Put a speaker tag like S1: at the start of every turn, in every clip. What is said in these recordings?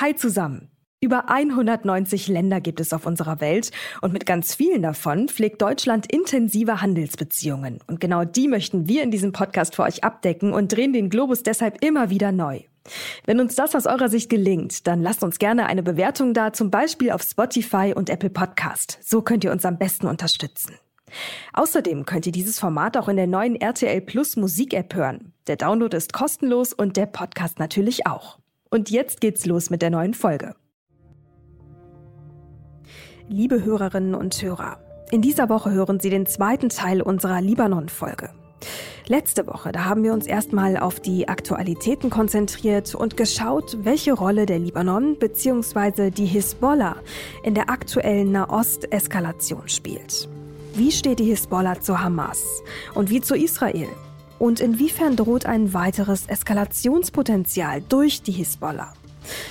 S1: Hi zusammen! Über 190 Länder gibt es auf unserer Welt und mit ganz vielen davon pflegt Deutschland intensive Handelsbeziehungen. Und genau die möchten wir in diesem Podcast für euch abdecken und drehen den Globus deshalb immer wieder neu. Wenn uns das aus eurer Sicht gelingt, dann lasst uns gerne eine Bewertung da, zum Beispiel auf Spotify und Apple Podcast. So könnt ihr uns am besten unterstützen. Außerdem könnt ihr dieses Format auch in der neuen RTL Plus Musik App hören. Der Download ist kostenlos und der Podcast natürlich auch. Und jetzt geht's los mit der neuen Folge. Liebe Hörerinnen und Hörer, in dieser Woche hören Sie den zweiten Teil unserer Libanon-Folge. Letzte Woche, da haben wir uns erstmal auf die Aktualitäten konzentriert und geschaut, welche Rolle der Libanon bzw. die Hisbollah in der aktuellen Nahost-Eskalation spielt. Wie steht die Hisbollah zu Hamas und wie zu Israel? Und inwiefern droht ein weiteres Eskalationspotenzial durch die Hisbollah?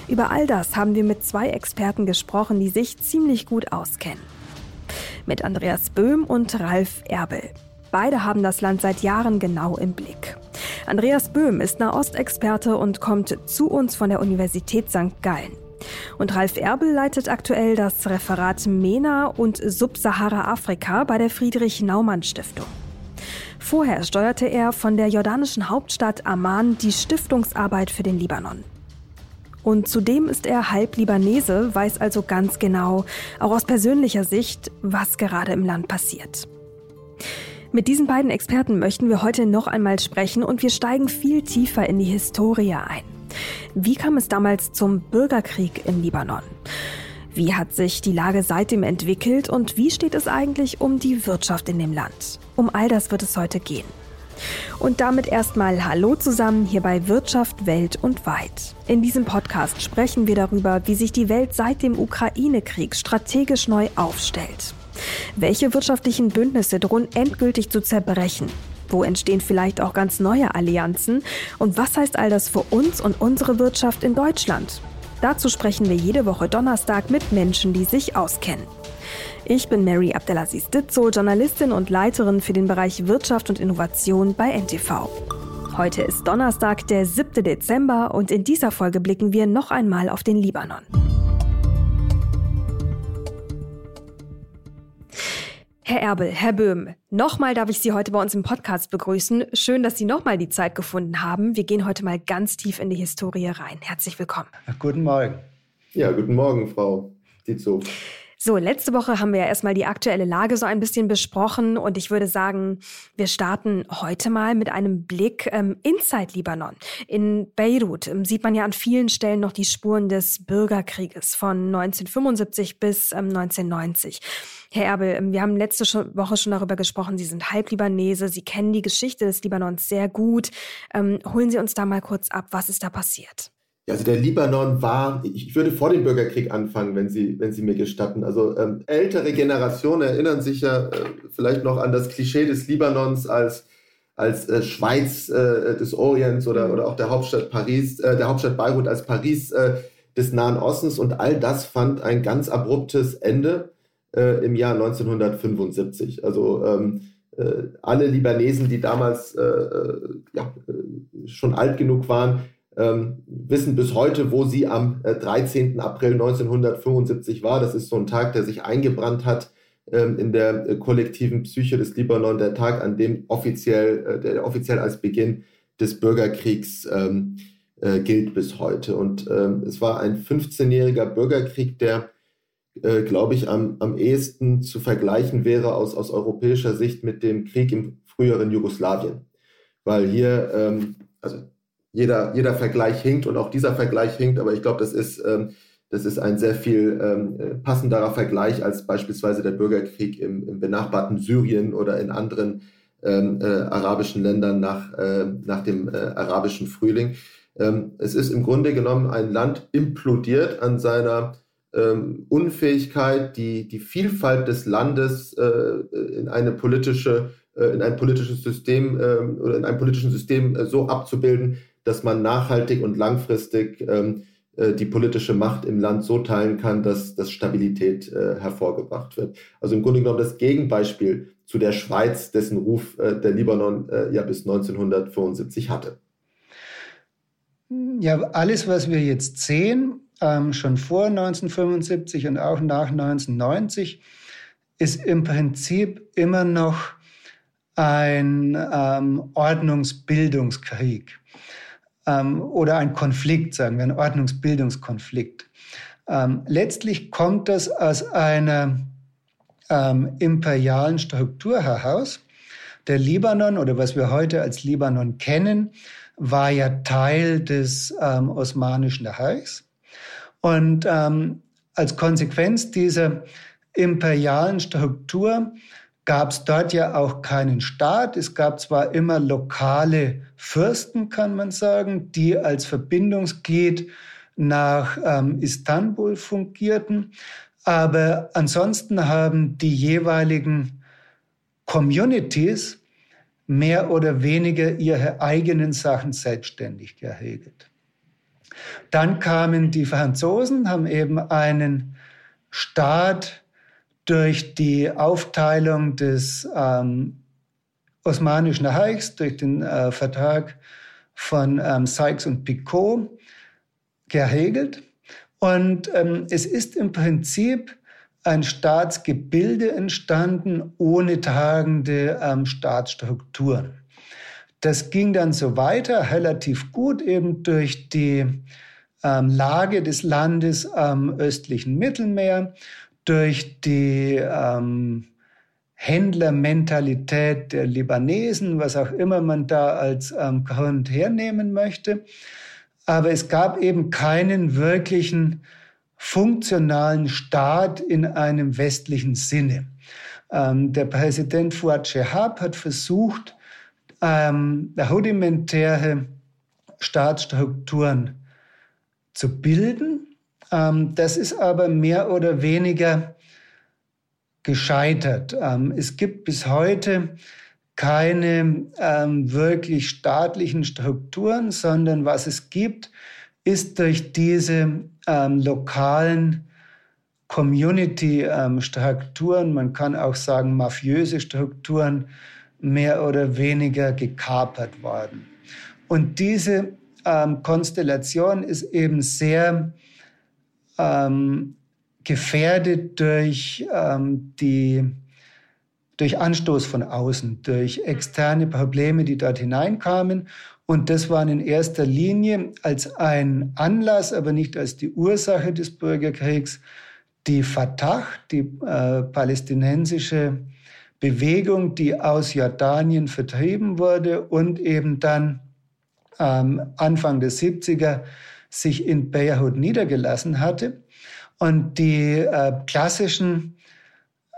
S1: Über all das haben wir mit zwei Experten gesprochen, die sich ziemlich gut auskennen. Mit Andreas Böhm und Ralf Erbel. Beide haben das Land seit Jahren genau im Blick. Andreas Böhm ist Nahostexperte und kommt zu uns von der Universität St. Gallen. Und Ralf Erbel leitet aktuell das Referat MENA und Subsahara-Afrika bei der Friedrich-Naumann-Stiftung. Vorher steuerte er von der jordanischen Hauptstadt Amman die Stiftungsarbeit für den Libanon. Und zudem ist er halb Libanese, weiß also ganz genau, auch aus persönlicher Sicht, was gerade im Land passiert. Mit diesen beiden Experten möchten wir heute noch einmal sprechen und wir steigen viel tiefer in die Historie ein. Wie kam es damals zum Bürgerkrieg im Libanon? Wie hat sich die Lage seitdem entwickelt und wie steht es eigentlich um die Wirtschaft in dem Land? Um all das wird es heute gehen. Und damit erstmal Hallo zusammen hier bei Wirtschaft Welt und Weit. In diesem Podcast sprechen wir darüber, wie sich die Welt seit dem Ukraine-Krieg strategisch neu aufstellt. Welche wirtschaftlichen Bündnisse drohen endgültig zu zerbrechen? Wo entstehen vielleicht auch ganz neue Allianzen? Und was heißt all das für uns und unsere Wirtschaft in Deutschland? Dazu sprechen wir jede Woche Donnerstag mit Menschen, die sich auskennen. Ich bin Mary Abdelaziz Ditzo, Journalistin und Leiterin für den Bereich Wirtschaft und Innovation bei NTV. Heute ist Donnerstag, der 7. Dezember und in dieser Folge blicken wir noch einmal auf den Libanon. Herr Erbel, Herr Böhm, nochmal darf ich Sie heute bei uns im Podcast begrüßen. Schön, dass Sie nochmal die Zeit gefunden haben. Wir gehen heute mal ganz tief in die Historie rein. Herzlich willkommen.
S2: Guten Morgen.
S3: Ja, guten Morgen, Frau Ditzo.
S1: So, letzte Woche haben wir ja erstmal die aktuelle Lage so ein bisschen besprochen und ich würde sagen, wir starten heute mal mit einem Blick ähm, inside Libanon. In Beirut ähm, sieht man ja an vielen Stellen noch die Spuren des Bürgerkrieges von 1975 bis ähm, 1990. Herr Erbel, ähm, wir haben letzte Woche schon darüber gesprochen, Sie sind Halblibanese, Sie kennen die Geschichte des Libanons sehr gut. Ähm, holen Sie uns da mal kurz ab, was ist da passiert?
S3: Also der Libanon war, ich würde vor dem Bürgerkrieg anfangen, wenn Sie, wenn Sie mir gestatten. Also ähm, ältere Generationen erinnern sich ja äh, vielleicht noch an das Klischee des Libanons als, als äh, Schweiz äh, des Orients oder, oder auch der Hauptstadt Paris, äh, der Hauptstadt Beirut als Paris äh, des Nahen Ostens. Und all das fand ein ganz abruptes Ende äh, im Jahr 1975. Also ähm, alle Libanesen, die damals ja, schon alt genug waren, ähm, wissen bis heute, wo sie am äh, 13. April 1975 war. Das ist so ein Tag, der sich eingebrannt hat ähm, in der äh, kollektiven Psyche des Libanon, der Tag, an dem offiziell, äh, der offiziell als Beginn des Bürgerkriegs ähm, äh, gilt bis heute. Und ähm, es war ein 15-jähriger Bürgerkrieg, der, äh, glaube ich, am, am ehesten zu vergleichen wäre aus, aus europäischer Sicht mit dem Krieg im früheren Jugoslawien. Weil hier, ähm, also jeder, jeder Vergleich hinkt und auch dieser Vergleich hinkt, aber ich glaube, das ist, ähm, das ist ein sehr viel ähm, äh, passenderer Vergleich als beispielsweise der Bürgerkrieg im, im benachbarten Syrien oder in anderen ähm, äh, arabischen Ländern nach, äh, nach dem äh, arabischen Frühling. Ähm, es ist im Grunde genommen ein Land implodiert an seiner ähm, Unfähigkeit, die, die Vielfalt des Landes äh, in eine politische äh, in ein politisches System ähm, oder in einem politischen System so abzubilden, dass man nachhaltig und langfristig ähm, äh, die politische Macht im Land so teilen kann, dass, dass Stabilität äh, hervorgebracht wird. Also im Grunde genommen das Gegenbeispiel zu der Schweiz, dessen Ruf äh, der Libanon äh, ja bis 1975 hatte.
S2: Ja, alles, was wir jetzt sehen, ähm, schon vor 1975 und auch nach 1990, ist im Prinzip immer noch ein ähm, Ordnungsbildungskrieg ähm, oder ein Konflikt, sagen wir, ein Ordnungsbildungskonflikt. Ähm, letztlich kommt das aus einer ähm, imperialen Struktur heraus. Der Libanon oder was wir heute als Libanon kennen, war ja Teil des ähm, Osmanischen Reichs. Und ähm, als Konsequenz dieser imperialen Struktur gab es dort ja auch keinen Staat. Es gab zwar immer lokale Fürsten, kann man sagen, die als Verbindungsglied nach ähm, Istanbul fungierten, aber ansonsten haben die jeweiligen Communities mehr oder weniger ihre eigenen Sachen selbstständig geregelt. Dann kamen die Franzosen, haben eben einen Staat durch die Aufteilung des ähm, Osmanischen Reichs, durch den äh, Vertrag von ähm, Sykes und Picot geregelt. Und ähm, es ist im Prinzip ein Staatsgebilde entstanden ohne tragende ähm, Staatsstrukturen. Das ging dann so weiter, relativ gut, eben durch die ähm, Lage des Landes am östlichen Mittelmeer, durch die ähm, Händlermentalität der Libanesen, was auch immer man da als ähm, Grund hernehmen möchte aber es gab eben keinen wirklichen funktionalen Staat in einem westlichen Sinne. Ähm, der Präsident Fuad Shehab hat versucht, ähm, rudimentäre Staatsstrukturen zu bilden. Ähm, das ist aber mehr oder weniger gescheitert. Ähm, es gibt bis heute keine ähm, wirklich staatlichen Strukturen, sondern was es gibt, ist durch diese lokalen Community-Strukturen, man kann auch sagen mafiöse Strukturen, mehr oder weniger gekapert worden. Und diese Konstellation ist eben sehr ähm, gefährdet durch ähm, die durch Anstoß von außen, durch externe Probleme, die dort hineinkamen. Und das waren in erster Linie als ein Anlass, aber nicht als die Ursache des Bürgerkriegs, die Fatah, die äh, palästinensische Bewegung, die aus Jordanien vertrieben wurde und eben dann ähm, Anfang der 70er sich in Beirut niedergelassen hatte. Und die äh, klassischen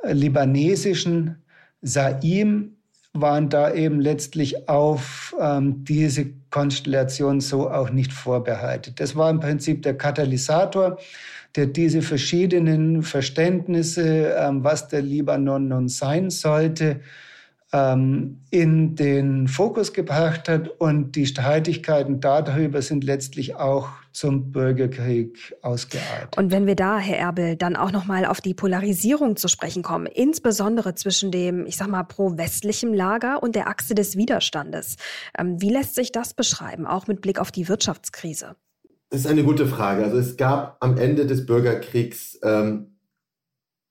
S2: äh, libanesischen Saim waren da eben letztlich auf ähm, diese Konstellation so auch nicht vorbereitet. Das war im Prinzip der Katalysator, der diese verschiedenen Verständnisse, ähm, was der Libanon nun sein sollte, ähm, in den Fokus gebracht hat. Und die Streitigkeiten darüber sind letztlich auch zum Bürgerkrieg ausgeartet.
S1: Und wenn wir da, Herr Erbel, dann auch noch mal auf die Polarisierung zu sprechen kommen, insbesondere zwischen dem, ich sag mal, pro-westlichen Lager und der Achse des Widerstandes. Ähm, wie lässt sich das beschreiben, auch mit Blick auf die Wirtschaftskrise?
S3: Das ist eine gute Frage. Also es gab am Ende des Bürgerkriegs ähm,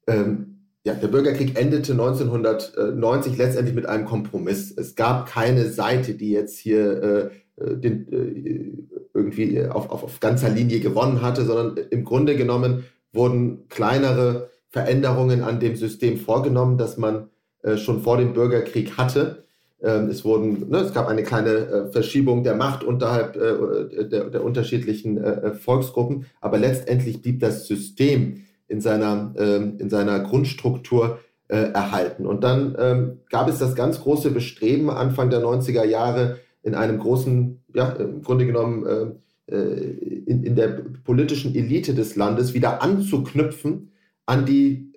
S3: ähm, ja, der Bürgerkrieg endete 1990 letztendlich mit einem Kompromiss. Es gab keine Seite, die jetzt hier äh, äh den, äh, irgendwie auf, auf, auf ganzer Linie gewonnen hatte, sondern im Grunde genommen wurden kleinere Veränderungen an dem System vorgenommen, das man äh, schon vor dem Bürgerkrieg hatte. Ähm, es, wurden, ne, es gab eine kleine äh, Verschiebung der Macht unterhalb äh, der, der, unterschiedlichen äh, Volksgruppen, aber letztendlich blieb das System in seiner, ähm, in seiner Grundstruktur äh, erhalten. Und dann ähm, gab es das ganz große Bestreben Anfang der 90er Jahre in einem großen, ja, im Grunde genommen äh, äh, in, in der politischen Elite des Landes wieder anzuknüpfen an die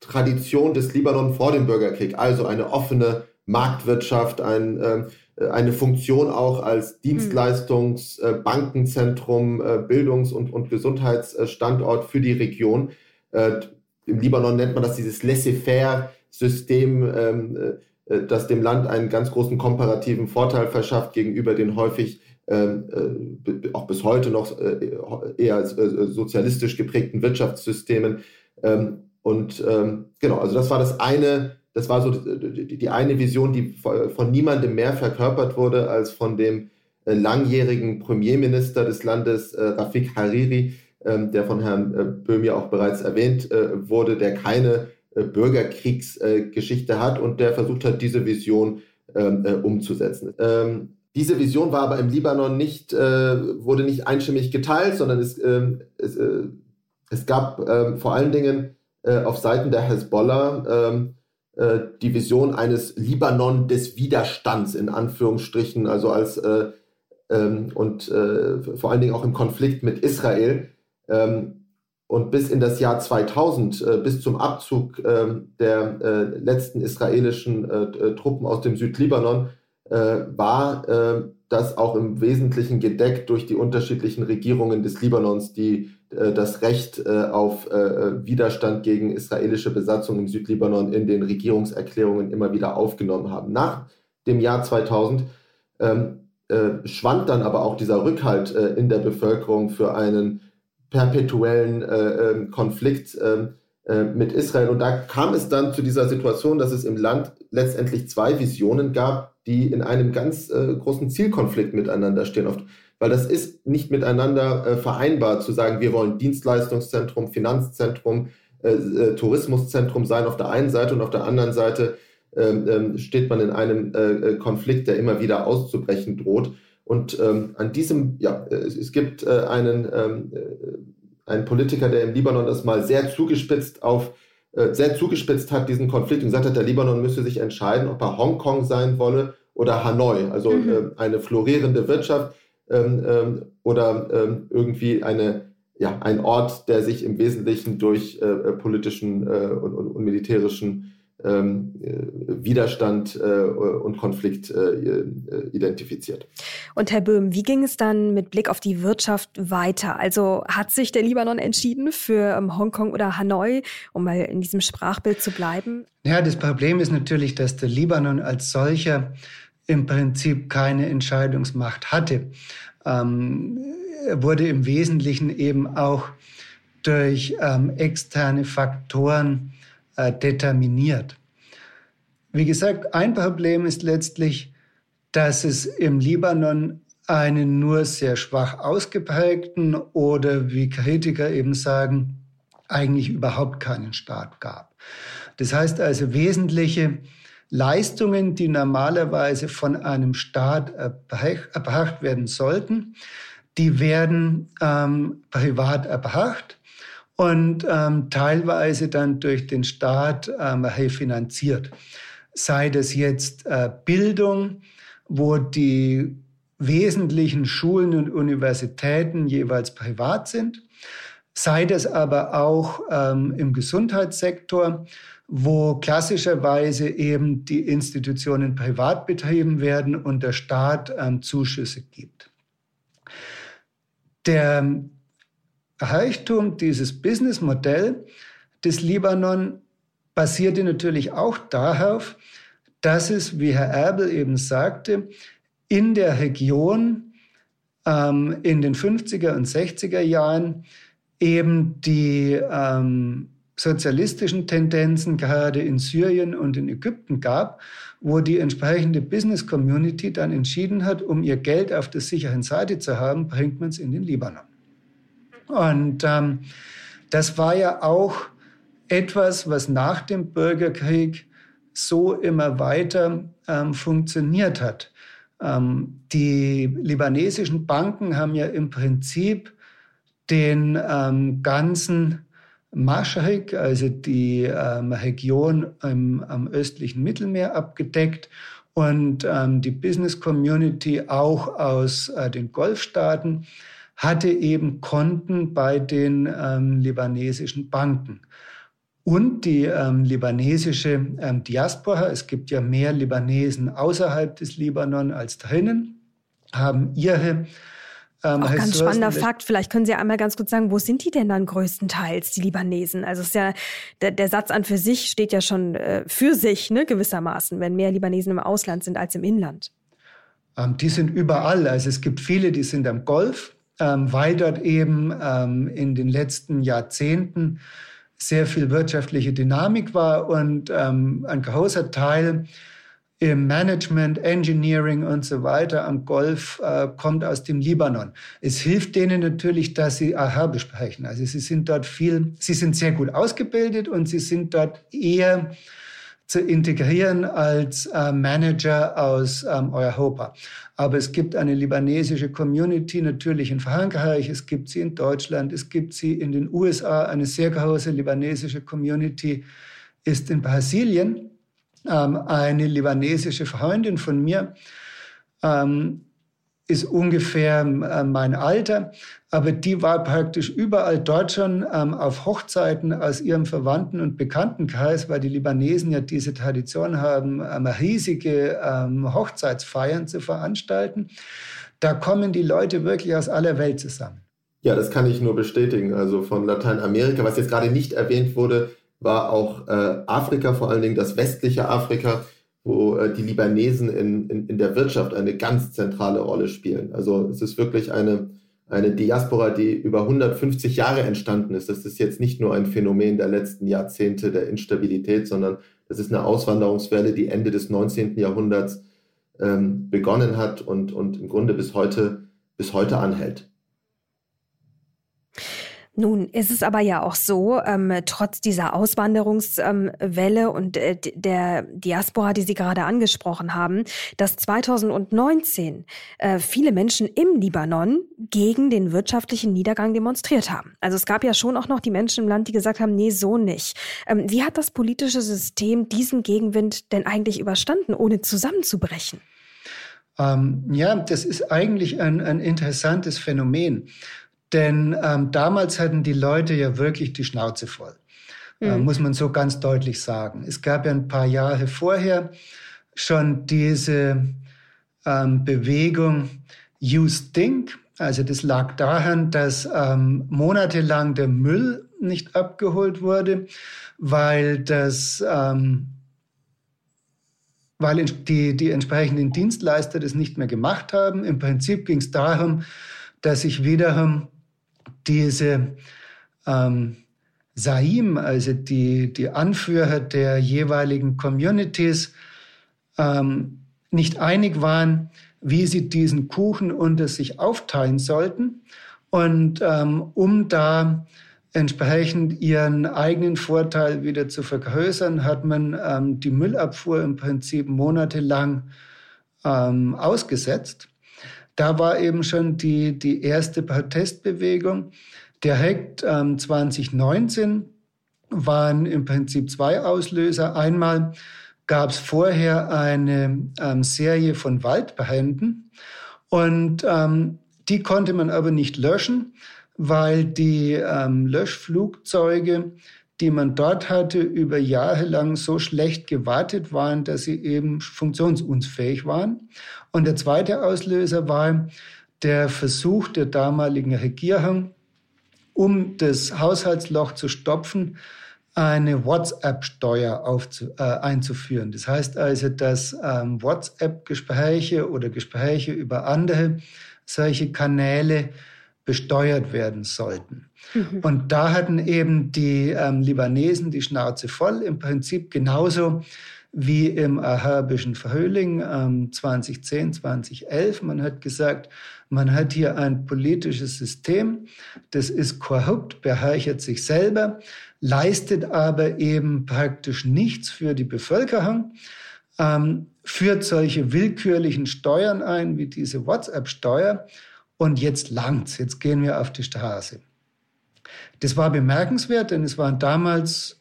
S3: Tradition des Libanon vor dem Bürgerkrieg, also eine offene Marktwirtschaft, ein, äh, eine Funktion auch als Dienstleistungs-, äh, Bankenzentrum, äh, Bildungs- und, und Gesundheitsstandort für die Region. Äh, Im Libanon nennt man das dieses Laissez-faire-System, ähm, äh, das dem Land einen ganz großen komparativen Vorteil verschafft gegenüber den häufig ähm, äh, auch bis heute noch äh, eher äh, sozialistisch geprägten Wirtschaftssystemen. Ähm, und ähm, genau, also das war das eine, das war so die, die eine Vision, die von niemandem mehr verkörpert wurde als von dem langjährigen Premierminister des Landes, Rafik Hariri, der von Herrn Böhm ja auch bereits erwähnt wurde, der keine Bürgerkriegsgeschichte hat und der versucht hat, diese Vision umzusetzen. Diese Vision war aber im Libanon nicht, äh, wurde nicht einstimmig geteilt, sondern es, äh, es, äh, es gab ähm, vor allen Dingen äh, auf Seiten der Hezbollah ähm, äh, die Vision eines Libanon des Widerstands in Anführungsstrichen, also als äh, ähm, und vor allen Dingen auch im Konflikt mit Israel. Ähm, und bis in das Jahr 2000, bis zum Abzug ähm, der letzten israelischen Truppen aus dem Südlibanon, äh, war äh, das auch im Wesentlichen gedeckt durch die unterschiedlichen Regierungen des Libanons, die äh, das Recht äh, auf äh, Widerstand gegen israelische Besatzung im Südlibanon in den Regierungserklärungen immer wieder aufgenommen haben. Nach dem Jahr 2000 ähm, äh, schwand dann aber auch dieser Rückhalt in der Bevölkerung für einen perpetuellen ähm, Konflikt ähm, mit Israel. Und da kam es dann zu dieser Situation, dass es im Land letztendlich zwei Visionen gab, die in einem ganz äh, großen Zielkonflikt miteinander stehen. Oft. Weil das ist nicht miteinander äh, vereinbar zu sagen, wir wollen Dienstleistungszentrum, Finanzzentrum, äh, äh Tourismuszentrum sein auf der einen Seite und auf der anderen Seite ähm, ähm steht man in einem äh, äh, Konflikt, der immer wieder auszubrechen droht. Und ähm, an diesem, ja, es, es gibt einen, ähm, einen Politiker, der im Libanon das mal sehr zugespitzt auf äh, sehr zugespitzt hat, diesen Konflikt und gesagt hat, der Libanon müsse sich entscheiden, ob er Hongkong sein wolle oder Hanoi, also mhm. äh, eine florierende Wirtschaft ähm, ähm, oder ähm, irgendwie eine, ja, ein Ort, der sich im Wesentlichen durch äh, äh politischen äh, und, und, und, militärischen ähm, äh, Widerstand äh, und Konflikt äh, identifiziert.
S1: Und Herr Böhm, wie ging es dann mit Blick auf die Wirtschaft weiter? Also hat sich der Libanon entschieden für ähm, Hongkong oder Hanoi, um mal in diesem Sprachbild zu bleiben?
S2: Ja, das Problem ist natürlich, dass der Libanon als solcher im Prinzip keine Entscheidungsmacht hatte. Ähm, wurde im Wesentlichen eben auch durch ähm, externe Faktoren äh, determiniert. Wie gesagt, ein Problem ist letztlich, dass es im Libanon einen nur sehr schwach ausgeprägten oder wie Kritiker eben sagen, eigentlich überhaupt keinen Staat gab. Das heißt also wesentliche Leistungen, die normalerweise von einem Staat erbracht werden sollten, die werden ähm, privat erbracht und ähm, teilweise dann durch den Staat ähm, refinanziert. Sei das jetzt äh, Bildung, wo die wesentlichen Schulen und Universitäten jeweils privat sind, sei das aber auch ähm, im Gesundheitssektor, wo klassischerweise eben die Institutionen privat betrieben werden und der Staat ähm, Zuschüsse gibt. Der Reichtum, dieses Businessmodell des Libanon basierte natürlich auch darauf, dass es, wie Herr Erbel eben sagte, in der Region ähm, in den 50er und 60er Jahren eben die ähm, sozialistischen Tendenzen gerade in Syrien und in Ägypten gab, wo die entsprechende Business Community dann entschieden hat, um ihr Geld auf der sicheren Seite zu haben, bringt man es in den Libanon. Und ähm, das war ja auch etwas, was nach dem Bürgerkrieg so immer weiter ähm, funktioniert hat. Ähm, die libanesischen Banken haben ja im Prinzip den ähm, ganzen Maschrik, also die ähm, Region im, am östlichen Mittelmeer abgedeckt und ähm, die Business Community auch aus äh, den Golfstaaten hatte eben Konten bei den ähm, libanesischen Banken. Und die ähm, libanesische ähm, Diaspora, es gibt ja mehr Libanesen außerhalb des Libanon als drinnen, haben ihre
S1: ähm, Auch ganz spannender Fakt. Vielleicht können Sie einmal ganz kurz sagen, wo sind die denn dann größtenteils, die Libanesen? Also es ist ja, der, der Satz an für sich steht ja schon äh, für sich, ne, gewissermaßen, wenn mehr Libanesen im Ausland sind als im Inland.
S2: Ähm, die sind überall. Also es gibt viele, die sind am Golf, ähm, weil dort eben ähm, in den letzten Jahrzehnten sehr viel wirtschaftliche Dynamik war und ähm, ein großer Teil im Management, Engineering und so weiter am Golf äh, kommt aus dem Libanon. Es hilft denen natürlich, dass sie Arabisch sprechen. Also sie sind dort viel, sie sind sehr gut ausgebildet und sie sind dort eher zu integrieren als äh, Manager aus ähm, Europa. Aber es gibt eine libanesische Community natürlich in Frankreich, es gibt sie in Deutschland, es gibt sie in den USA. Eine sehr große libanesische Community ist in Brasilien ähm, eine libanesische Freundin von mir ähm, ist ungefähr äh, mein Alter, aber die war praktisch überall dort schon ähm, auf Hochzeiten aus ihrem Verwandten- und Bekanntenkreis, weil die Libanesen ja diese Tradition haben, ähm, riesige ähm, Hochzeitsfeiern zu veranstalten. Da kommen die Leute wirklich aus aller Welt zusammen.
S3: Ja, das kann ich nur bestätigen. Also von Lateinamerika, was jetzt gerade nicht erwähnt wurde, war auch äh, Afrika, vor allen Dingen das westliche Afrika, wo äh, die Libanesen in, in, in der Wirtschaft eine ganz zentrale Rolle spielen. Also es ist wirklich eine, eine Diaspora, die über 150 Jahre entstanden ist. Das ist jetzt nicht nur ein Phänomen der letzten Jahrzehnte der Instabilität, sondern das ist eine Auswanderungswelle, die Ende des 19. Jahrhunderts ähm, begonnen hat und, und im Grunde bis heute, bis heute anhält.
S1: Nun ist es aber ja auch so, ähm, trotz dieser Auswanderungswelle ähm, und äh, der Diaspora, die Sie gerade angesprochen haben, dass 2019 äh, viele Menschen im Libanon gegen den wirtschaftlichen Niedergang demonstriert haben. Also es gab ja schon auch noch die Menschen im Land, die gesagt haben, nee, so nicht. Ähm, wie hat das politische System diesen Gegenwind denn eigentlich überstanden, ohne zusammenzubrechen?
S2: Ähm, ja, das ist eigentlich ein, ein interessantes Phänomen. Denn ähm, damals hatten die Leute ja wirklich die Schnauze voll, mhm. äh, muss man so ganz deutlich sagen. Es gab ja ein paar Jahre vorher schon diese ähm, Bewegung You Stink. Also das lag daran, dass ähm, monatelang der Müll nicht abgeholt wurde, weil das ähm, weil die, die entsprechenden Dienstleister das nicht mehr gemacht haben. Im Prinzip ging es darum, dass sich wiederum diese ähm, Saim, also die, die Anführer der jeweiligen Communities, ähm, nicht einig waren, wie sie diesen Kuchen unter sich aufteilen sollten. Und ähm, um da entsprechend ihren eigenen Vorteil wieder zu vergrößern, hat man ähm, die Müllabfuhr im Prinzip monatelang ähm, ausgesetzt. Da war eben schon die, die erste Protestbewegung. Direkt ähm, 2019 waren im Prinzip zwei Auslöser. Einmal gab es vorher eine ähm, Serie von Waldbränden und ähm, die konnte man aber nicht löschen, weil die ähm, Löschflugzeuge die man dort hatte, über Jahre lang so schlecht gewartet waren, dass sie eben funktionsunfähig waren. Und der zweite Auslöser war der Versuch der damaligen Regierung, um das Haushaltsloch zu stopfen, eine WhatsApp-Steuer äh, einzuführen. Das heißt also, dass ähm, WhatsApp-Gespräche oder Gespräche über andere solche Kanäle besteuert werden sollten. Mhm. Und da hatten eben die ähm, Libanesen die Schnauze voll, im Prinzip genauso wie im arabischen Frühling ähm, 2010, 2011. Man hat gesagt, man hat hier ein politisches System, das ist korrupt, bereichert sich selber, leistet aber eben praktisch nichts für die Bevölkerung, ähm, führt solche willkürlichen Steuern ein wie diese WhatsApp-Steuer und jetzt langt's, jetzt gehen wir auf die Straße. Das war bemerkenswert, denn es waren damals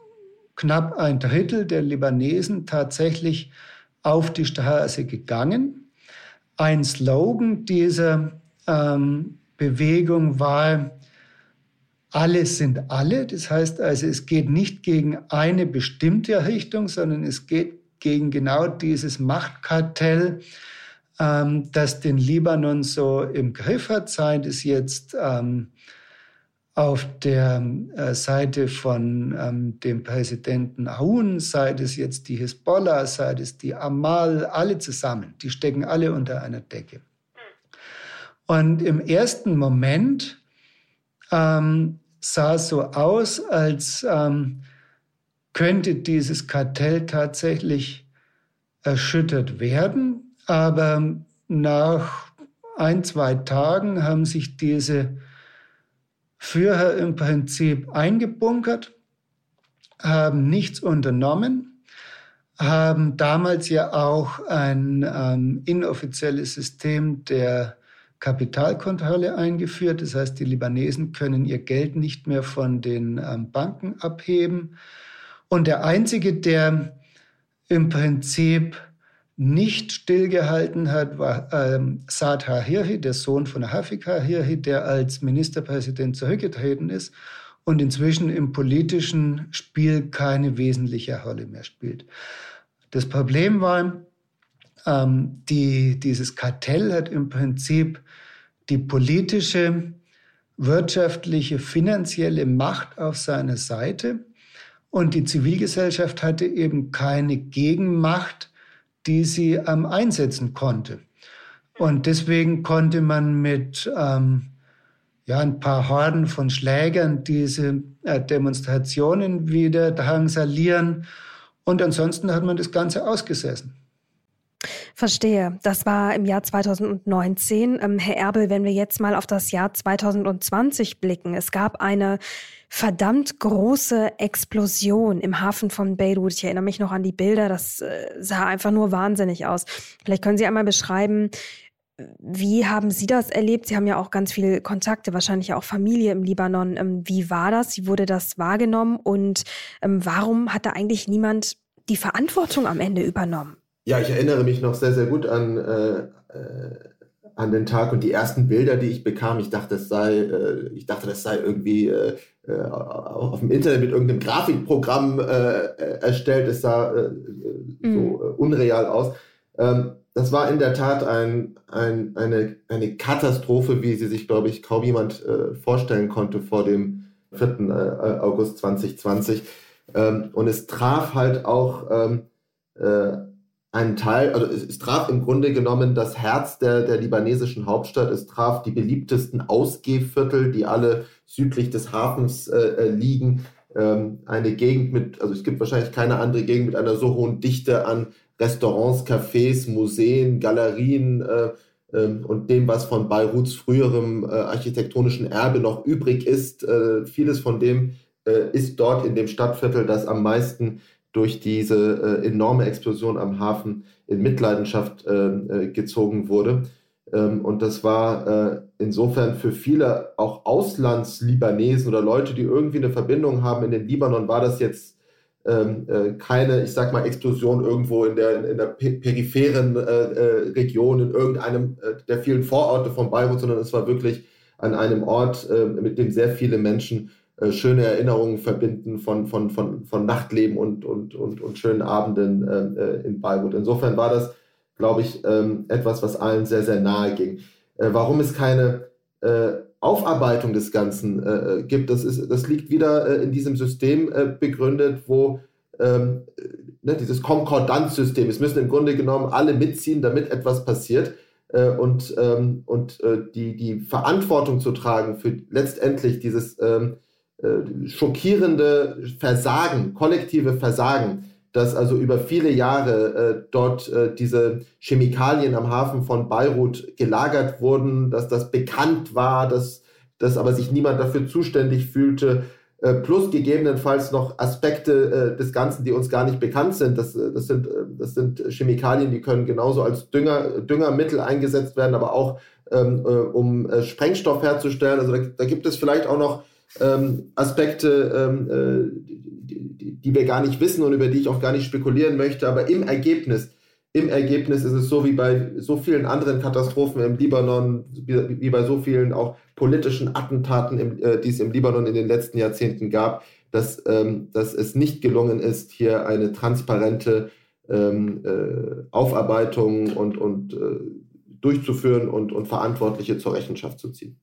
S2: knapp ein Drittel der Libanesen tatsächlich auf die Straße gegangen. Ein Slogan dieser ähm, Bewegung war, alle sind alle. Das heißt also, es geht nicht gegen eine bestimmte Richtung, sondern es geht gegen genau dieses Machtkartell, ähm, das den Libanon so im Griff hat, sei es jetzt ähm, auf der äh, Seite von ähm, dem Präsidenten Aoun, sei es jetzt die Hisbollah, sei es die Amal, alle zusammen, die stecken alle unter einer Decke. Und im ersten Moment ähm, sah es so aus, als ähm, könnte dieses Kartell tatsächlich erschüttert werden. Aber nach ein, zwei Tagen haben sich diese Führer im Prinzip eingebunkert, haben nichts unternommen, haben damals ja auch ein ähm, inoffizielles System der Kapitalkontrolle eingeführt. Das heißt, die Libanesen können ihr Geld nicht mehr von den ähm, Banken abheben. Und der Einzige, der im Prinzip nicht stillgehalten hat, war ähm, Saad Hariri, der Sohn von Hafik Hariri, der als Ministerpräsident zurückgetreten ist und inzwischen im politischen Spiel keine wesentliche Rolle mehr spielt. Das Problem war, ähm, die, dieses Kartell hat im Prinzip die politische, wirtschaftliche, finanzielle Macht auf seiner Seite und die Zivilgesellschaft hatte eben keine Gegenmacht, die sie ähm, einsetzen konnte. Und deswegen konnte man mit ähm, ja, ein paar Horden von Schlägern diese äh, Demonstrationen wieder drangsalieren. Und ansonsten hat man das Ganze ausgesessen.
S1: Verstehe. Das war im Jahr 2019. Ähm, Herr Erbel, wenn wir jetzt mal auf das Jahr 2020 blicken. Es gab eine verdammt große Explosion im Hafen von Beirut. Ich erinnere mich noch an die Bilder. Das äh, sah einfach nur wahnsinnig aus. Vielleicht können Sie einmal beschreiben, wie haben Sie das erlebt? Sie haben ja auch ganz viele Kontakte, wahrscheinlich auch Familie im Libanon. Ähm, wie war das? Wie wurde das wahrgenommen? Und ähm, warum hat da eigentlich niemand die Verantwortung am Ende übernommen?
S3: Ja, ich erinnere mich noch sehr, sehr gut an, äh, äh, an den Tag und die ersten Bilder, die ich bekam. Ich dachte, das sei, äh, ich dachte, das sei irgendwie äh, äh, auf dem Internet mit irgendeinem Grafikprogramm äh, erstellt. Es sah mhm. so unreal aus. Ähm, das war in der Tat ein, ein, eine, eine Katastrophe, wie sie sich, glaube ich, kaum jemand vorstellen konnte vor dem 4. August 2020. Ähm, und es traf halt auch ähm, einen Teil, also es, es, traf im Grunde genommen das Herz der, der libanesischen Hauptstadt. Es traf die beliebtesten Ausgehviertel, die alle südlich des Hafens äh, äh, liegen. Ähm, eine Gegend mit, also es gibt wahrscheinlich keine andere Gegend mit einer so hohen Dichte an Restaurants, Cafés, Museen, Galerien äh, äh, und dem, was von Beiruts früherem äh, architektonischen Erbe noch übrig ist. Äh, vieles von dem ist dort in dem Stadtviertel, das am meisten durch diese äh, enorme Explosion am Hafen in Mitleidenschaft äh, äh, gezogen wurde. Ähm, und das war äh, insofern für viele auch Auslandslibanesen oder Leute, die irgendwie eine Verbindung haben in den Libanon, war das jetzt ähm, äh, keine, ich sag mal, Explosion irgendwo in der, in der peripheren äh, Region, in irgendeinem der vielen Vororte von Beirut, sondern es war wirklich an einem Ort, mit dem sehr viele Menschen äh, schöne Erinnerungen verbinden von, von, von, von Nachtleben und, und, und, und schönen Abenden ähm, äh, in Beirut. Insofern war das, glaube ich, ähm, etwas, was allen sehr, sehr nahe ging. Äh, warum es keine äh, Aufarbeitung des Ganzen äh, gibt, das, ist, das liegt wieder äh, in diesem System begründet, wo ähm, ne, dieses Konkordanzsystem, es müssen im Grunde genommen alle mitziehen, damit etwas passiert. und ähm, und die, die Verantwortung zu tragen für letztendlich dieses ähm, äh, schockierende Versagen, kollektive Versagen, dass also über viele Jahre äh, dort äh, diese Chemikalien am Hafen von Beirut gelagert wurden, dass das bekannt war, dass, dass aber sich niemand dafür zuständig fühlte, äh, plus gegebenenfalls noch Aspekte äh, des Ganzen, die uns gar nicht bekannt sind. Das, äh, das, sind, das sind Chemikalien, die können genauso als Dünger, Düngermittel eingesetzt werden, aber auch ähm, um Sprengstoff herzustellen. Also da, da gibt es vielleicht auch noch ähm, Aspekte, ähm, äh, die, die, wir gar nicht wissen und über die ich auch gar nicht spekulieren möchte. Aber im Ergebnis, im Ergebnis ist es so wie bei so vielen anderen Katastrophen im Libanon, wie, wie bei so vielen auch politischen Attentaten, im, äh, die es im Libanon in den letzten Jahrzehnten gab, dass, ähm, dass es nicht gelungen ist, hier eine transparente ähm, äh, Aufarbeitung und, und äh, durchzuführen und, und Verantwortliche zur Rechenschaft zu ziehen.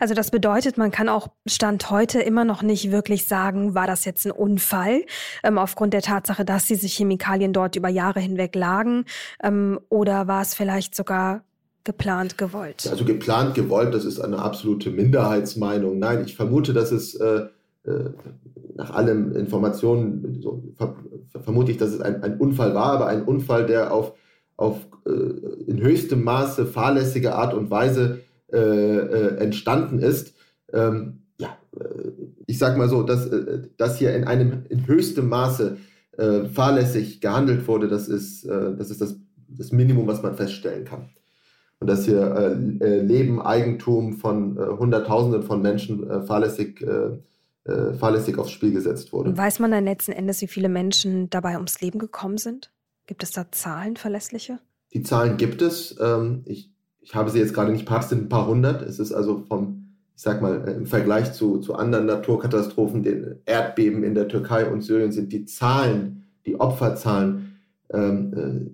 S1: Also das bedeutet, man kann auch Stand heute immer noch nicht wirklich sagen, war das jetzt ein Unfall, ähm, aufgrund der Tatsache, dass diese Chemikalien dort über Jahre hinweg lagen, ähm, oder war es vielleicht sogar geplant gewollt?
S3: Also geplant gewollt, das ist eine absolute Minderheitsmeinung. Nein, ich vermute, dass es äh, äh nach allen Informationen, so, ver vermute ich, dass es ein, ein, Unfall war, aber ein Unfall, der auf, auf äh, in höchstem Maße fahrlässige Art und Weise äh, äh, entstanden ist. Ähm, ja, äh, ich sage mal so, dass, äh, dass hier in einem in höchstem Maße äh, fahrlässig gehandelt wurde, das ist, das, ist das, das Minimum, was man feststellen kann. Und dass hier Leben, Eigentum von Hunderttausenden von Menschen fahrlässig fahrlässig aufs Spiel gesetzt wurde.
S1: Weiß man dann letzten Endes, wie viele Menschen dabei ums Leben gekommen sind? Gibt es da Zahlen, verlässliche?
S3: Die Zahlen gibt es. Ähm, ich ich habe sie jetzt gerade nicht parat, sind ein paar hundert. Es ist also vom, ich sag mal, äh, im Vergleich zu, zu anderen Naturkatastrophen, den Erdbeben in der Türkei und Syrien, sind die Zahlen, die Opferzahlen, ähm,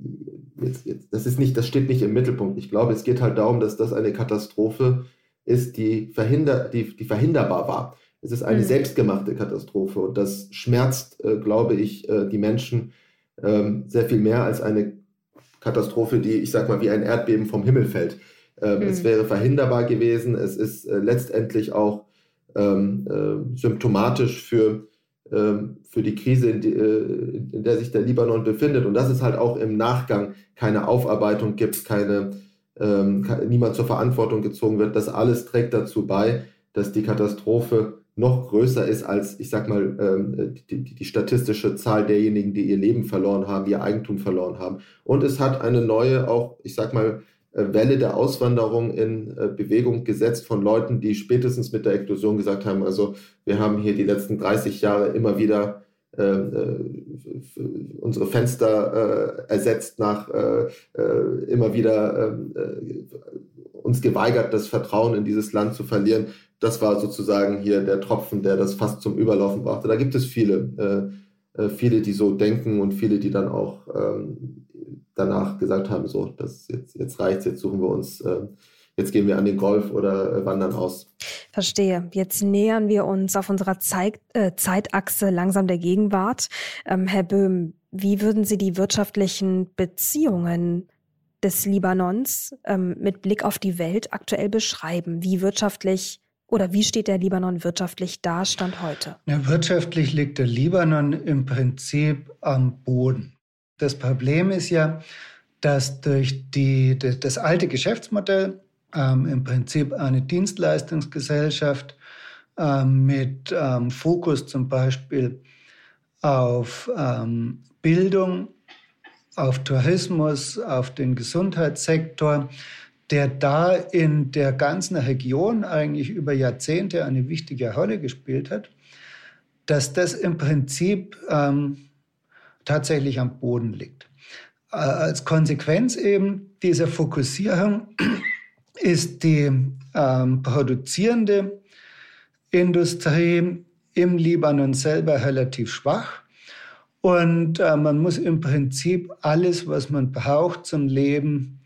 S3: äh, jetzt, jetzt, das ist nicht, das steht nicht im Mittelpunkt. Ich glaube, es geht halt darum, dass das eine Katastrophe ist, die, verhinder, die, die verhinderbar war. Es ist eine mhm. selbstgemachte Katastrophe und das schmerzt, äh, glaube ich, äh, die Menschen ähm, sehr viel mehr als eine Katastrophe, die, ich sag mal, wie ein Erdbeben vom Himmel fällt. Ähm, mhm. Es wäre verhinderbar gewesen. Es ist äh, letztendlich auch ähm, äh, symptomatisch für, ähm, für die Krise, in, die, äh, in, der sich der Libanon befindet. Und dass es halt auch im Nachgang keine Aufarbeitung gibt, keine, ähm, niemand zur Verantwortung gezogen wird. Das alles trägt dazu bei, dass die Katastrophe noch größer ist als, ich sag mal, ähm, die, die, statistische Zahl derjenigen, die ihr Leben verloren haben, ihr Eigentum verloren haben. Und es hat eine neue, auch, ich sag mal, äh, Welle der Auswanderung in äh, Bewegung gesetzt von Leuten, die spätestens mit der Explosion gesagt haben, also wir haben hier die letzten 30 Jahre immer wieder ähm, äh, unsere Fenster äh, ersetzt nach äh, immer wieder ähm, uns geweigert, das Vertrauen in dieses Land zu verlieren das war sozusagen hier der Tropfen, der das fast zum Überlaufen brachte. Da gibt es viele, äh, äh, viele, die so denken und viele, die dann auch ähm, danach gesagt haben, so, das jetzt, jetzt reicht's, jetzt suchen wir uns, äh, jetzt gehen wir an den Golf oder äh, wandern aus.
S1: Verstehe. Jetzt nähern wir uns auf unserer Zeit, äh, Zeitachse langsam der Gegenwart. Ähm, Herr Böhm, wie würden Sie die wirtschaftlichen Beziehungen des Libanons ähm, mit Blick auf die Welt aktuell beschreiben? Wie wirtschaftlich oder wie steht der Libanon wirtschaftlich da, Stand heute?
S2: Ja, wirtschaftlich liegt der Libanon im Prinzip am Boden. Das Problem ist ja, dass durch die, das alte Geschäftsmodell ähm, im Prinzip eine Dienstleistungsgesellschaft ähm, mit ähm, Fokus zum Beispiel auf ähm, Bildung, auf Tourismus, auf den Gesundheitssektor, der da in der ganzen Region eigentlich über Jahrzehnte eine wichtige Rolle gespielt hat, dass das im Prinzip ähm, tatsächlich am Boden liegt. Äh, als Konsequenz eben dieser Fokussierung ist die ähm, produzierende Industrie im Libanon selber relativ schwach. Und äh, man muss im Prinzip alles, was man braucht zum Leben,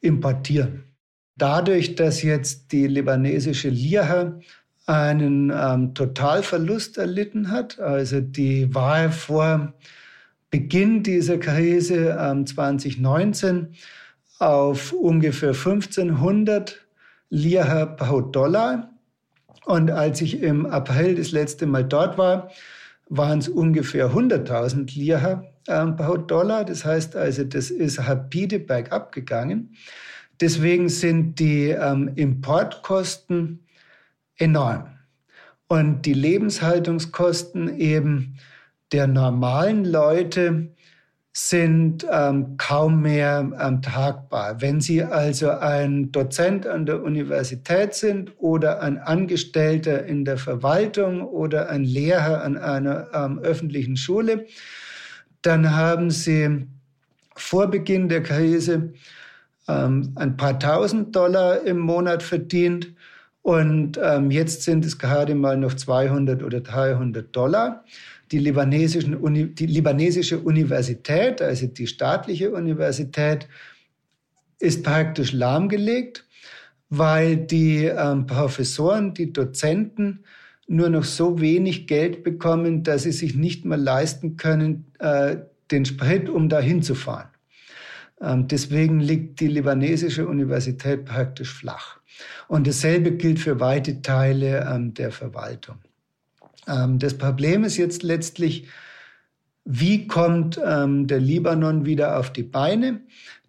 S2: importieren. Dadurch, dass jetzt die libanesische Lira einen ähm, Totalverlust erlitten hat, also die war vor Beginn dieser Krise ähm, 2019 auf ungefähr 1500 Lira pro Dollar. Und als ich im April das letzte Mal dort war, waren es ungefähr 100.000 Lira ähm, pro Dollar. Das heißt also, das ist rapide bergab gegangen. Deswegen sind die ähm, Importkosten enorm. Und die Lebenshaltungskosten eben der normalen Leute sind ähm, kaum mehr ähm, tragbar. Wenn Sie also ein Dozent an der Universität sind oder ein Angestellter in der Verwaltung oder ein Lehrer an einer ähm, öffentlichen Schule, dann haben Sie vor Beginn der Krise ähm, ein paar tausend Dollar im Monat verdient und ähm, jetzt sind es gerade mal noch 200 oder 300 Dollar. Die, libanesischen Uni, die libanesische Universität, also die staatliche Universität, ist praktisch lahmgelegt. weil die ähm, Professoren, die Dozenten nur noch so wenig Geld bekommen, dass sie sich nicht mehr leisten können, äh, den Sprit, um da hinzufahren. Deswegen liegt die libanesische Universität praktisch flach. Und dasselbe gilt für weite Teile ähm, der Verwaltung. Ähm, das Problem ist jetzt letztlich, wie kommt ähm, der Libanon wieder auf die Beine?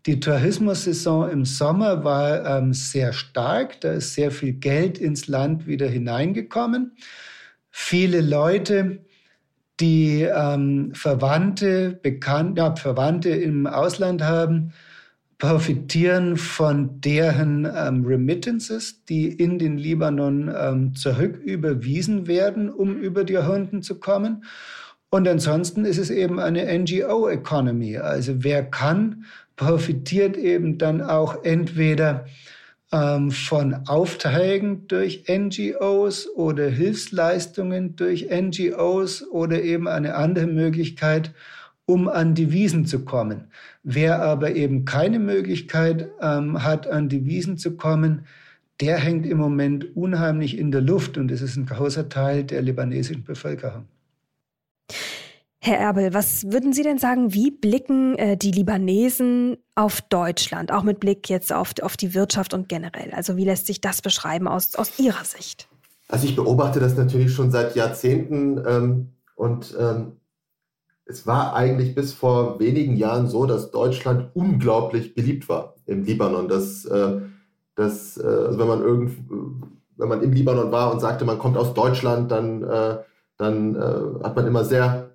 S2: Die Tourismussaison im Sommer war ähm, sehr stark. Da ist sehr viel Geld ins Land wieder hineingekommen. Viele Leute, die ähm, Verwandte, Bekannte, ja, Verwandte im Ausland haben, profitieren von deren ähm, Remittances, die in den Libanon ähm, zurück überwiesen werden, um über die Jahrhunderte zu kommen. Und ansonsten ist es eben eine NGO-Economy. Also wer kann, profitiert eben dann auch entweder ähm, von Aufträgen durch NGOs oder Hilfsleistungen durch NGOs oder eben eine andere Möglichkeit, um an Devisen zu kommen. Wer aber eben keine Möglichkeit ähm, hat, an Devisen zu kommen, der hängt im Moment unheimlich in der Luft und das ist ein großer Teil der libanesischen Bevölkerung.
S1: Herr Erbel, was würden Sie denn sagen, wie blicken äh, die Libanesen auf Deutschland, auch mit Blick jetzt auf, auf die Wirtschaft und generell? Also wie lässt sich das beschreiben aus, aus Ihrer Sicht?
S3: Also ich beobachte das natürlich schon seit Jahrzehnten ähm, und ähm, es war eigentlich bis vor wenigen Jahren so, dass Deutschland unglaublich beliebt war im Libanon. Dass, äh, dass äh, also wenn man irgend, wenn man im Libanon war und sagte, man kommt aus Deutschland, dann, äh, dann äh, hat man immer sehr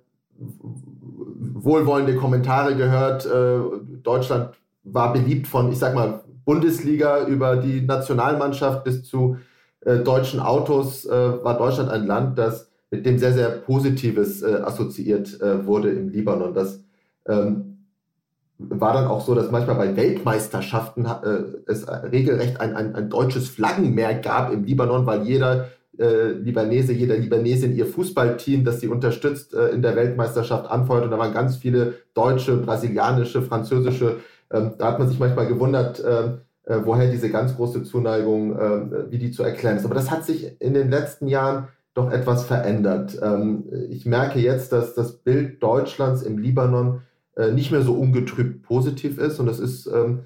S3: wohlwollende Kommentare gehört. Äh, Deutschland war beliebt von, ich sag mal, Bundesliga über die Nationalmannschaft bis zu äh, deutschen Autos, war Deutschland ein Land, das mit dem sehr, sehr Positives äh, assoziiert äh, wurde im Libanon. Das ähm, war dann auch so, dass manchmal bei Weltmeisterschaften äh, es regelrecht ein, ein, ein deutsches Flaggenmeer gab im Libanon, weil jeder äh, Libanese, jeder Libanesin ihr Fußballteam, das sie unterstützt, äh, in der Weltmeisterschaft anfeuert. Und da waren ganz viele deutsche, brasilianische, französische. Ähm, da hat man sich manchmal gewundert, ähm, äh, woher diese ganz große Zuneigung, ähm, wie die zu erklären ist. Aber das hat sich in den letzten Jahren doch etwas verändert. Ähm, ich merke jetzt, dass das Bild Deutschlands im Libanon äh, nicht mehr so ungetrübt positiv ist. Und das ist ähm,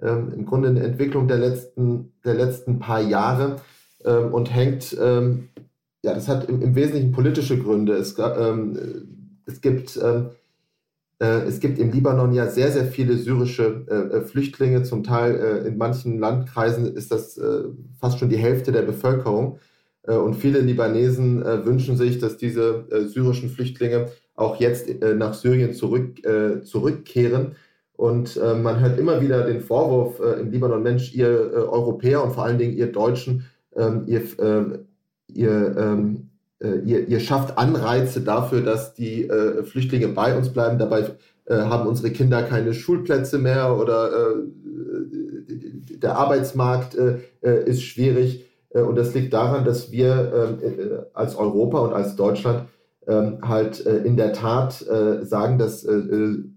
S3: ähm, im Grunde eine Entwicklung der letzten, der letzten paar Jahre und hängt, ja, das hat im, im, Wesentlichen politische Gründe. Es, es gibt es gibt im Libanon ja sehr, sehr viele syrische äh, Flüchtlinge. Zum Teil äh, in manchen Landkreisen ist das äh, fast schon die Hälfte der Bevölkerung. Äh, und viele Libanesen äh, wünschen sich, dass diese äh, syrischen Flüchtlinge auch jetzt nach Syrien zurück, zurückkehren. Und man hört immer wieder den Vorwurf im Libanon, Mensch, ihr Europäer und vor allen Dingen ihr Deutschen, ähm, ihr, ihr, ähm, ihr, ihr schafft Anreize dafür, dass die Flüchtlinge bei uns bleiben. Dabei haben unsere Kinder keine Schulplätze mehr oder der Arbeitsmarkt ist schwierig. Äh, und das liegt daran, dass wir ähm, äh, als Europa und als Deutschland ähm, halt äh, in der Tat sagen, dass,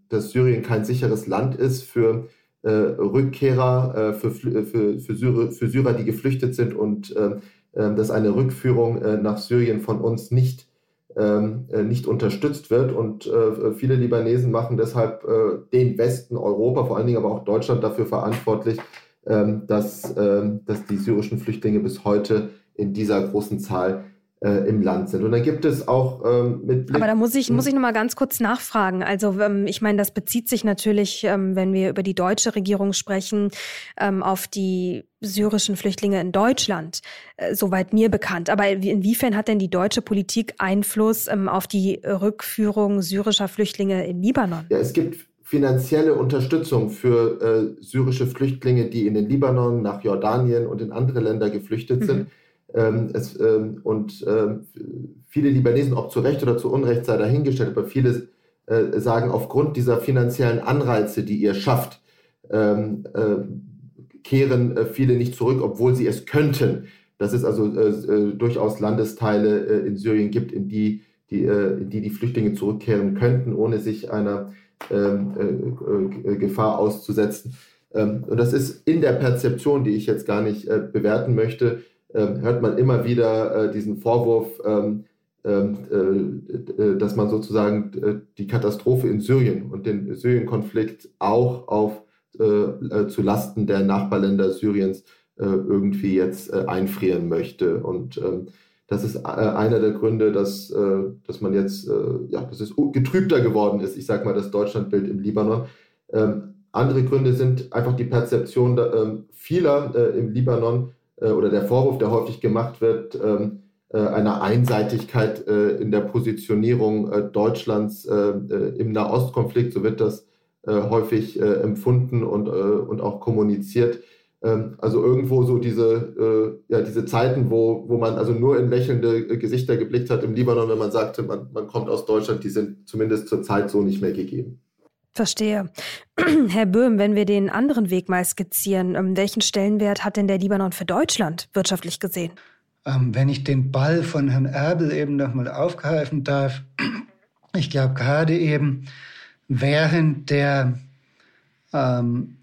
S3: dass Syrien kein sicheres Land ist für Rückkehrer, für, für, für, Syrer, für Syrer, die geflüchtet sind und ähm, dass eine Rückführung nach Syrien von uns nicht, nicht unterstützt wird. Und viele Libanesen machen deshalb den Westen Europa, vor allen Dingen aber auch Deutschland dafür verantwortlich, ähm, dass, ähm, dass die syrischen Flüchtlinge bis heute in dieser großen Zahl äh, im Land sind. Und dann gibt es auch ähm, mit.
S1: Blick Aber da muss ich, muss ich nochmal ganz kurz nachfragen. Also ähm, ich meine, das bezieht sich natürlich, ähm, wenn wir über die deutsche Regierung sprechen, ähm, auf die syrischen Flüchtlinge in Deutschland, äh, soweit mir bekannt. Aber inwiefern hat denn die deutsche Politik Einfluss ähm, auf die Rückführung syrischer Flüchtlinge in Libanon?
S3: Ja, es gibt finanzielle Unterstützung für äh, syrische Flüchtlinge, die in den Libanon, nach Jordanien und in andere Länder geflüchtet sind. Ähm, es, ähm, und ähm, viele Libanesen, ob zu Recht oder zu Unrecht sei dahingestellt, aber viele äh, sagen, aufgrund dieser finanziellen Anreize, die ihr schafft, ähm, äh, kehren äh, viele nicht zurück, obwohl sie es könnten. Dass es also äh, äh, durchaus Landesteile äh, in Syrien gibt, in die die, in die die Flüchtlinge zurückkehren könnten, ohne sich einer ähm, äh, äh, Gefahr auszusetzen. Ähm, und das ist in der Perzeption, die ich jetzt gar nicht bewerten möchte, hört man immer wieder äh, diesen Vorwurf, ähm, dass man sozusagen die Katastrophe in Syrien und den Syrien-Konflikt auch auf zu Lasten der Nachbarländer Syriens irgendwie jetzt einfrieren möchte. Und das ist einer der Gründe, dass, dass man jetzt, ja, dass es getrübter geworden ist, ich sage mal, das Deutschlandbild im Libanon. Andere Gründe sind einfach die Perzeption äh, vieler äh, im Libanon äh, oder der Vorwurf, der häufig gemacht wird, ähm, äh, einer Einseitigkeit äh, in der Positionierung äh, Deutschlands im Nahostkonflikt. So wird das häufig empfunden und, und auch kommuniziert. Ähm, also irgendwo so diese, ja, diese Zeiten, wo, wo man also nur in lächelnde Gesichter geblickt hat im Libanon, wenn man sagte, man, man kommt aus Deutschland, die sind zumindest zur Zeit so nicht mehr gegeben.
S1: Verstehe. Herr Böhm, wenn wir den anderen Weg mal skizzieren, ähm, welchen Stellenwert hat denn der Libanon für Deutschland wirtschaftlich gesehen?
S2: Ähm, wenn ich den Ball von Herrn Erbel eben nochmal aufgreifen darf, ich glaube gerade eben während der ähm,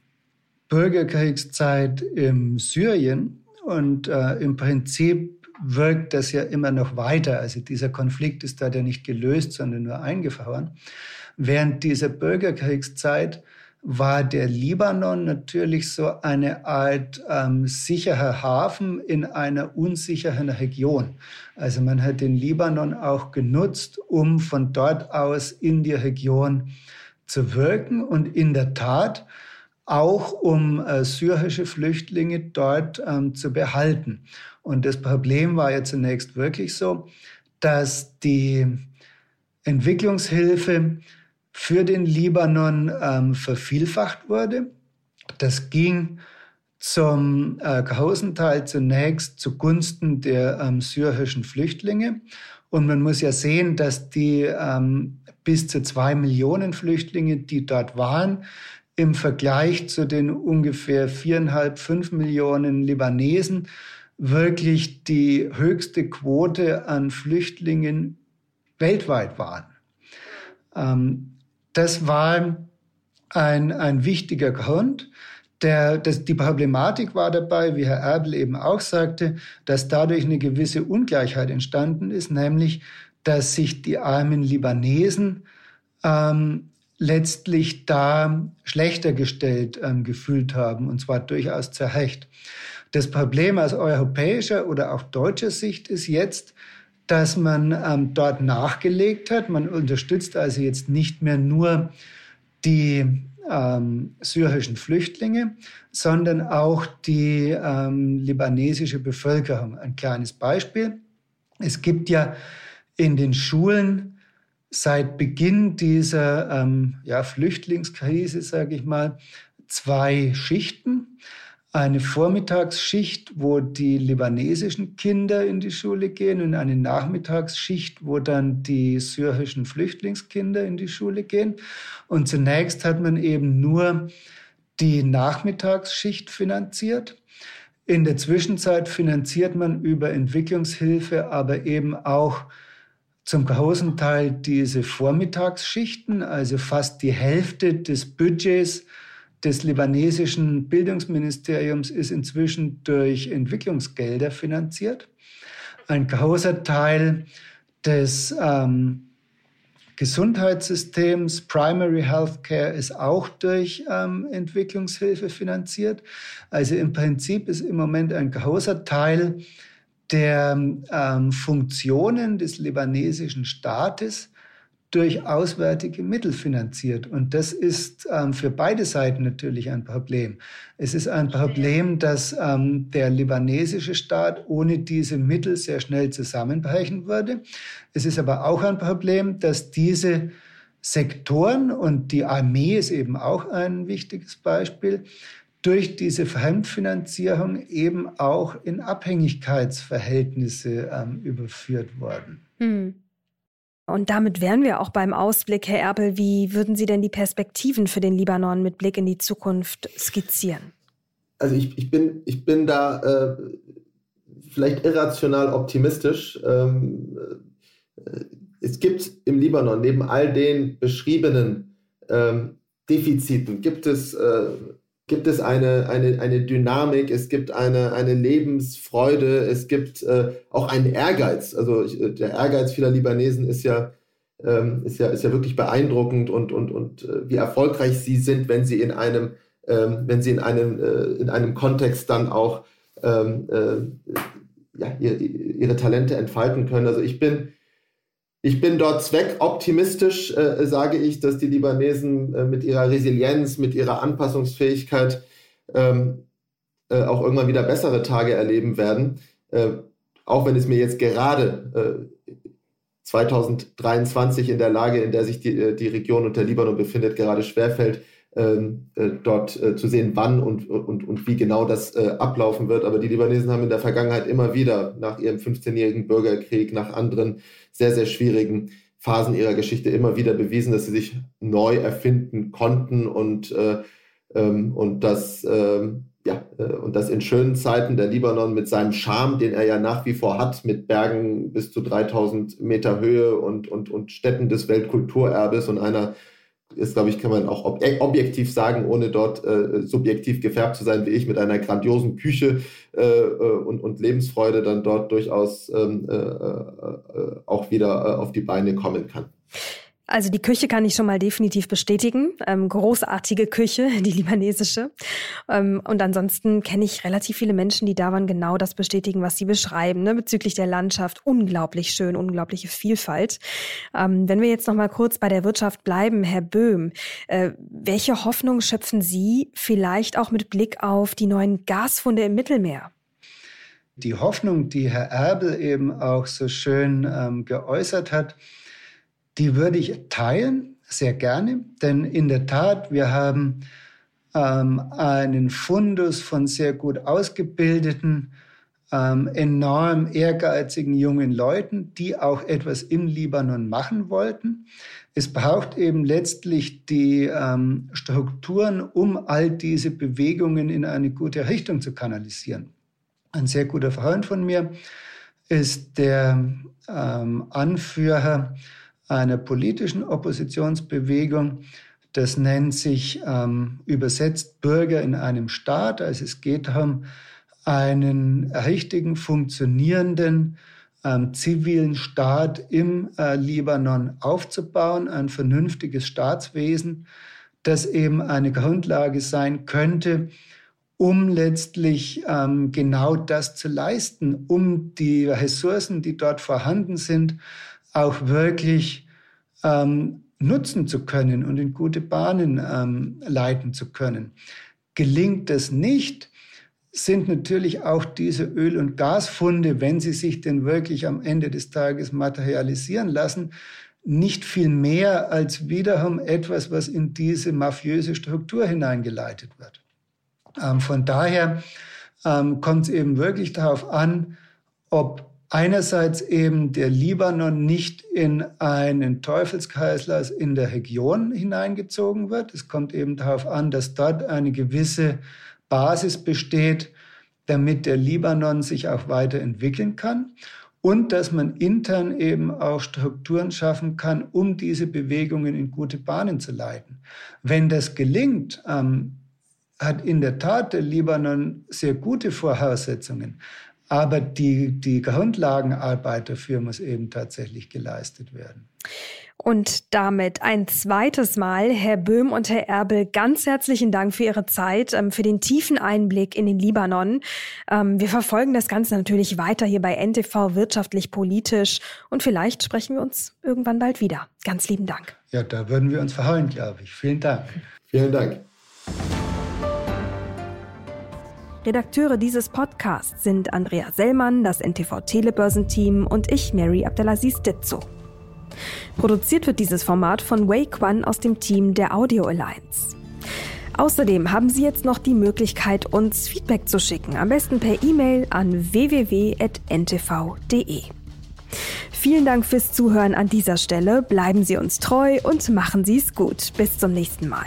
S2: Bürgerkriegszeit im Syrien und äh, im Prinzip wirkt das ja immer noch weiter. Also dieser Konflikt ist da ja nicht gelöst, sondern nur eingefroren. Während dieser Bürgerkriegszeit war der Libanon natürlich so eine Art ähm, sicherer Hafen in einer unsicheren Region. Also man hat den Libanon auch genutzt, um von dort aus in die Region zu wirken und in der Tat auch um äh, syrische Flüchtlinge dort ähm, zu behalten. Und das Problem war ja zunächst wirklich so, dass die Entwicklungshilfe für den Libanon ähm, vervielfacht wurde. Das ging zum äh, Großen zunächst zugunsten der ähm, syrischen Flüchtlinge. Und man muss ja sehen, dass die ähm, bis zu zwei Millionen Flüchtlinge, die dort waren, im Vergleich zu den ungefähr viereinhalb, fünf Millionen Libanesen wirklich die höchste Quote an Flüchtlingen weltweit waren. Ähm, das war ein, ein wichtiger Grund. Der, das, die Problematik war dabei, wie Herr Erbel eben auch sagte, dass dadurch eine gewisse Ungleichheit entstanden ist, nämlich, dass sich die armen Libanesen ähm, letztlich da schlechter gestellt ähm, gefühlt haben, und zwar durchaus zu Recht. Das Problem aus europäischer oder auch deutscher Sicht ist jetzt, dass man ähm, dort nachgelegt hat. Man unterstützt also jetzt nicht mehr nur die ähm, syrischen Flüchtlinge, sondern auch die ähm, libanesische Bevölkerung. Ein kleines Beispiel. Es gibt ja in den Schulen seit Beginn dieser ähm, ja, Flüchtlingskrise, sage ich mal, zwei Schichten eine Vormittagsschicht, wo die libanesischen Kinder in die Schule gehen und eine Nachmittagsschicht, wo dann die syrischen Flüchtlingskinder in die Schule gehen. Und zunächst hat man eben nur die Nachmittagsschicht finanziert. In der Zwischenzeit finanziert man über Entwicklungshilfe aber eben auch zum großen Teil diese Vormittagsschichten, also fast die Hälfte des Budgets des libanesischen Bildungsministeriums ist inzwischen durch Entwicklungsgelder finanziert. Ein großer Teil des ähm, Gesundheitssystems, Primary Healthcare, ist auch durch ähm, Entwicklungshilfe finanziert. Also im Prinzip ist im Moment ein großer Teil der ähm, Funktionen des libanesischen Staates durch auswärtige Mittel finanziert. Und das ist ähm, für beide Seiten natürlich ein Problem. Es ist ein Problem, dass ähm, der libanesische Staat ohne diese Mittel sehr schnell zusammenbrechen würde. Es ist aber auch ein Problem, dass diese Sektoren, und die Armee ist eben auch ein wichtiges Beispiel, durch diese Fremdfinanzierung eben auch in Abhängigkeitsverhältnisse ähm, überführt worden. Hm.
S1: Und damit wären wir auch beim Ausblick, Herr Erpel. Wie würden Sie denn die Perspektiven für den Libanon mit Blick in die Zukunft skizzieren?
S3: Also ich, ich, bin, ich bin da äh, vielleicht irrational optimistisch. Ähm, äh, es gibt im Libanon neben all den beschriebenen ähm, Defiziten, gibt es äh, gibt es eine, eine, eine Dynamik, es gibt eine, eine Lebensfreude, es gibt äh, auch einen Ehrgeiz. Also ich, äh, der Ehrgeiz vieler Libanesen ist ja, ähm, ist ja, ist ja wirklich beeindruckend und, und, und äh, wie erfolgreich sie sind, wenn sie in einem, ähm, wenn sie in einem, äh, in einem Kontext dann auch ähm, äh, ja, ihre, ihre Talente entfalten können. Also ich bin, ich bin dort zweckoptimistisch, äh, sage ich, dass die Libanesen äh, mit ihrer Resilienz, mit ihrer Anpassungsfähigkeit ähm, äh, auch irgendwann wieder bessere Tage erleben werden. Äh, auch wenn es mir jetzt gerade 2023 äh, in der Lage, in der sich die, äh, die Region und der Libanon befindet, gerade schwerfällt, dort äh, zu sehen, wann und, und, und wie genau das äh, ablaufen wird. Aber die Libanesen haben in der Vergangenheit immer wieder nach ihrem 15-jährigen Bürgerkrieg, nach anderen sehr, sehr schwierigen Phasen ihrer Geschichte immer wieder bewiesen, dass sie sich neu erfinden konnten und, äh, ähm, und das ähm, ja, äh, und das in schönen Zeiten der Libanon mit seinem Charme, den er ja nach wie vor hat, mit Bergen bis zu 3000 Meter Höhe und, und, und Städten des Weltkulturerbes und einer ist, glaube ich, kann man auch ob objektiv sagen, ohne dort äh, subjektiv gefärbt zu sein wie ich, mit einer grandiosen Küche äh, äh und, und, Lebensfreude dann dort durchaus ähm, äh, äh auch wieder äh, auf die Beine kommen kann.
S1: Also die Küche kann ich schon mal definitiv bestätigen. Ähm, großartige Küche, die libanesische. Ähm, und ansonsten kenne ich relativ viele Menschen, die da waren, genau das bestätigen, was sie beschreiben, ne? bezüglich der Landschaft. Unglaublich schön, unglaubliche Vielfalt. Ähm, wenn wir jetzt noch mal kurz bei der Wirtschaft bleiben, Herr Böhm, äh, welche Hoffnung schöpfen Sie vielleicht auch mit Blick auf die neuen Gasfunde im Mittelmeer?
S2: Die Hoffnung, die Herr Erbel eben auch so schön ähm, geäußert hat, die würde ich teilen, sehr gerne, denn in der Tat, wir haben ähm, einen Fundus von sehr gut ausgebildeten, ähm, enorm ehrgeizigen jungen Leuten, die auch etwas im Libanon machen wollten. Es braucht eben letztlich die ähm, Strukturen, um all diese Bewegungen in eine gute Richtung zu kanalisieren. Ein sehr guter Freund von mir ist der ähm, Anführer einer politischen Oppositionsbewegung. Das nennt sich ähm, übersetzt Bürger in einem Staat. Also es geht darum, einen richtigen, funktionierenden ähm, zivilen Staat im äh, Libanon aufzubauen, ein vernünftiges Staatswesen, das eben eine Grundlage sein könnte, um letztlich ähm, genau das zu leisten, um die Ressourcen, die dort vorhanden sind, auch wirklich ähm, nutzen zu können und in gute Bahnen ähm, leiten zu können. Gelingt das nicht, sind natürlich auch diese Öl- und Gasfunde, wenn sie sich denn wirklich am Ende des Tages materialisieren lassen, nicht viel mehr als wiederum etwas, was in diese mafiöse Struktur hineingeleitet wird. Ähm, von daher ähm, kommt es eben wirklich darauf an, ob einerseits eben der Libanon nicht in einen Teufelskreislauf in der Region hineingezogen wird. Es kommt eben darauf an, dass dort eine gewisse Basis besteht, damit der Libanon sich auch weiterentwickeln kann und dass man intern eben auch Strukturen schaffen kann, um diese Bewegungen in gute Bahnen zu leiten. Wenn das gelingt, ähm, hat in der Tat der Libanon sehr gute Voraussetzungen. Aber die, die Grundlagenarbeit dafür muss eben tatsächlich geleistet werden.
S1: Und damit ein zweites Mal, Herr Böhm und Herr Erbel, ganz herzlichen Dank für Ihre Zeit, ähm, für den tiefen Einblick in den Libanon. Ähm, wir verfolgen das Ganze natürlich weiter hier bei NTV wirtschaftlich politisch und vielleicht sprechen wir uns irgendwann bald wieder. Ganz lieben Dank.
S2: Ja, da würden wir uns verhauen, glaube ich. Vielen Dank.
S3: Vielen Dank.
S1: Redakteure dieses Podcasts sind Andrea Sellmann, das NTV Telebörsenteam und ich, Mary Abdelaziz Ditzo. Produziert wird dieses Format von Wei Quan aus dem Team der Audio Alliance. Außerdem haben Sie jetzt noch die Möglichkeit, uns Feedback zu schicken, am besten per E-Mail an www.ntv.de. Vielen Dank fürs Zuhören an dieser Stelle, bleiben Sie uns treu und machen Sie es gut. Bis zum nächsten Mal.